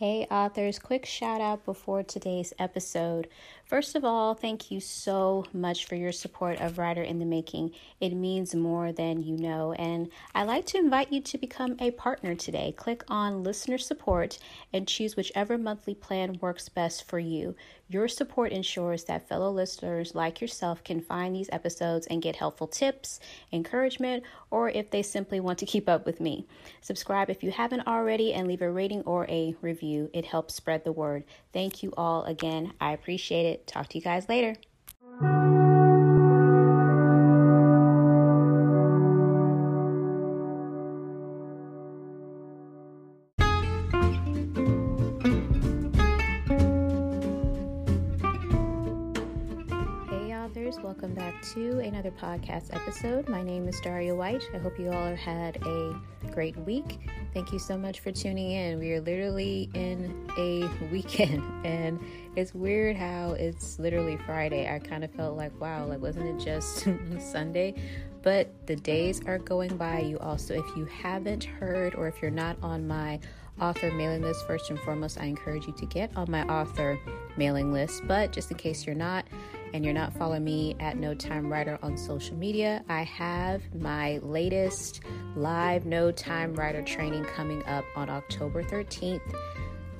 Hey, authors, quick shout out before today's episode. First of all, thank you so much for your support of Writer in the Making. It means more than you know. And I'd like to invite you to become a partner today. Click on listener support and choose whichever monthly plan works best for you. Your support ensures that fellow listeners like yourself can find these episodes and get helpful tips, encouragement, or if they simply want to keep up with me. Subscribe if you haven't already and leave a rating or a review. It helps spread the word. Thank you all again. I appreciate it. Talk to you guys later. To another podcast episode. My name is Daria White. I hope you all have had a great week. Thank you so much for tuning in. We are literally in a weekend, and it's weird how it's literally Friday. I kind of felt like, wow, like wasn't it just Sunday? But the days are going by. You also, if you haven't heard or if you're not on my author mailing list, first and foremost, I encourage you to get on my author mailing list. But just in case you're not, and you're not following me at No Time Writer on social media, I have my latest live No Time Writer training coming up on October 13th.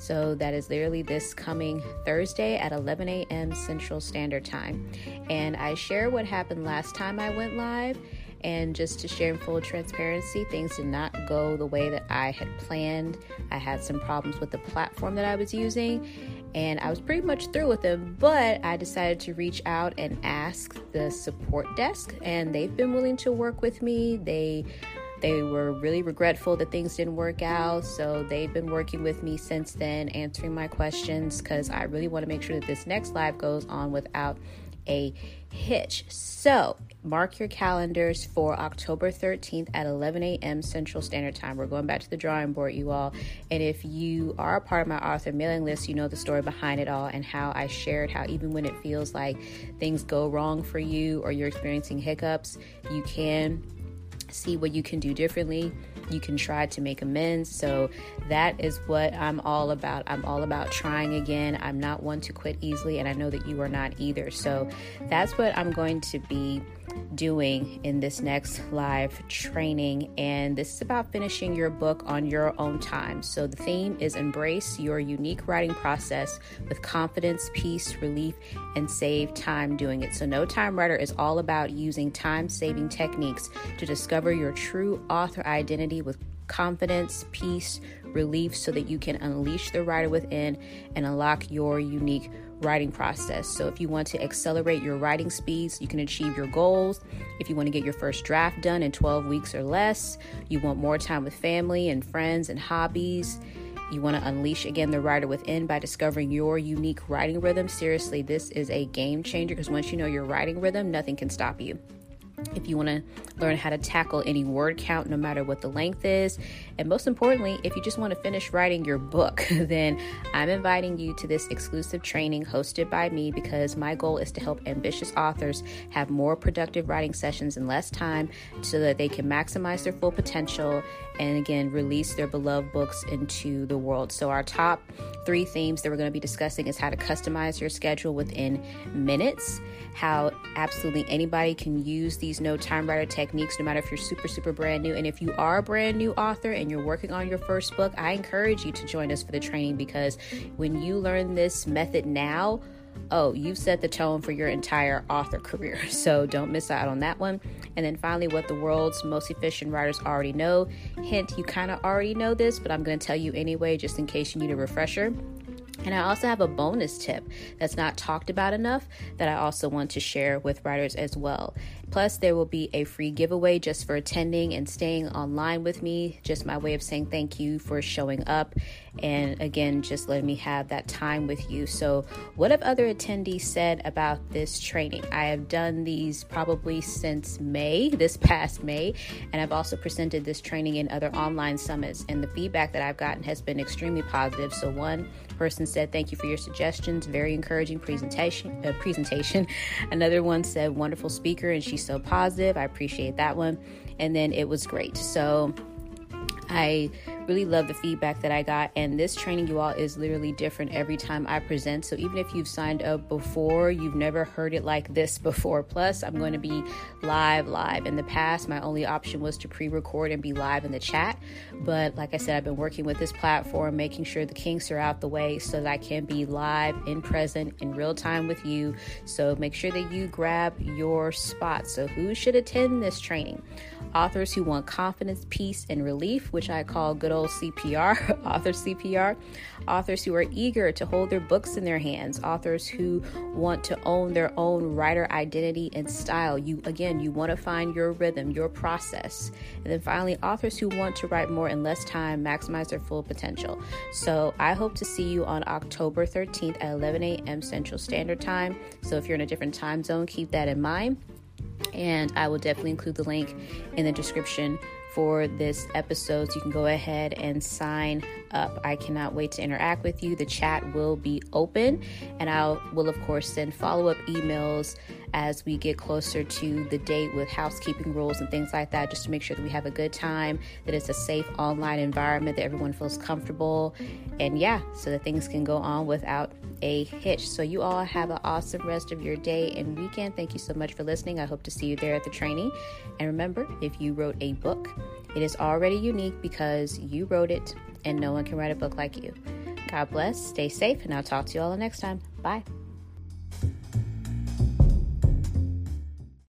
So that is literally this coming Thursday at 11 a.m. Central Standard Time. And I share what happened last time I went live. And just to share in full transparency, things did not go the way that I had planned. I had some problems with the platform that I was using and I was pretty much through with them, but I decided to reach out and ask the support desk, and they've been willing to work with me. They they were really regretful that things didn't work out, so they've been working with me since then, answering my questions because I really want to make sure that this next live goes on without a hitch. So, mark your calendars for October 13th at 11 a.m. Central Standard Time. We're going back to the drawing board, you all. And if you are a part of my author mailing list, you know the story behind it all and how I shared how even when it feels like things go wrong for you or you're experiencing hiccups, you can see what you can do differently you can try to make amends. So that is what I'm all about. I'm all about trying again. I'm not one to quit easily, and I know that you are not either. So that's what I'm going to be doing in this next live training. And this is about finishing your book on your own time. So the theme is embrace your unique writing process with confidence, peace, relief, and save time doing it. So No Time Writer is all about using time saving techniques to discover your true author identity with confidence, peace, relief, so that you can unleash the writer within and unlock your unique writing process. So, if you want to accelerate your writing speeds, you can achieve your goals. If you want to get your first draft done in 12 weeks or less, you want more time with family and friends and hobbies. You want to unleash again the writer within by discovering your unique writing rhythm. Seriously, this is a game changer because once you know your writing rhythm, nothing can stop you if you want to learn how to tackle any word count, no matter what the length is. And most importantly, if you just want to finish writing your book, then I'm inviting you to this exclusive training hosted by me because my goal is to help ambitious authors have more productive writing sessions in less time so that they can maximize their full potential and again release their beloved books into the world. So, our top three themes that we're going to be discussing is how to customize your schedule within minutes, how absolutely anybody can use these no time writer techniques, no matter if you're super, super brand new. And if you are a brand new author and you're working on your first book, I encourage you to join us for the training because when you learn this method now, oh, you've set the tone for your entire author career. So don't miss out on that one. And then finally, what the world's most efficient writers already know. Hint, you kind of already know this, but I'm going to tell you anyway, just in case you need a refresher. And I also have a bonus tip that's not talked about enough that I also want to share with writers as well. Plus, there will be a free giveaway just for attending and staying online with me. Just my way of saying thank you for showing up. And again, just letting me have that time with you. So, what have other attendees said about this training? I have done these probably since May, this past May, and I've also presented this training in other online summits. And the feedback that I've gotten has been extremely positive. So, one person said, Thank you for your suggestions. Very encouraging presentation. Uh, presentation. Another one said, Wonderful speaker, and she's so positive. I appreciate that one. And then it was great. So I really love the feedback that I got. And this training, you all, is literally different every time I present. So even if you've signed up before, you've never heard it like this before. Plus, I'm going to be live, live. In the past, my only option was to pre record and be live in the chat. But like I said, I've been working with this platform, making sure the kinks are out the way so that I can be live, in present, in real time with you. So make sure that you grab your spot. So, who should attend this training? Authors who want confidence, peace, and relief, which I call good old CPR, author CPR. Authors who are eager to hold their books in their hands. Authors who want to own their own writer identity and style. You, again, you want to find your rhythm, your process. And then finally, authors who want to write more in less time, maximize their full potential. So I hope to see you on October 13th at 11 a.m. Central Standard Time. So if you're in a different time zone, keep that in mind. And I will definitely include the link in the description for this episode. So you can go ahead and sign up. I cannot wait to interact with you. The chat will be open, and I will, of course, send follow up emails as we get closer to the date with housekeeping rules and things like that, just to make sure that we have a good time, that it's a safe online environment, that everyone feels comfortable, and yeah, so that things can go on without a hitch. So, you all have an awesome rest of your day and weekend. Thank you so much for listening. I hope to see you there at the training. And remember, if you wrote a book, it is already unique because you wrote it and no one can write a book like you. God bless, stay safe, and I'll talk to you all next time. Bye.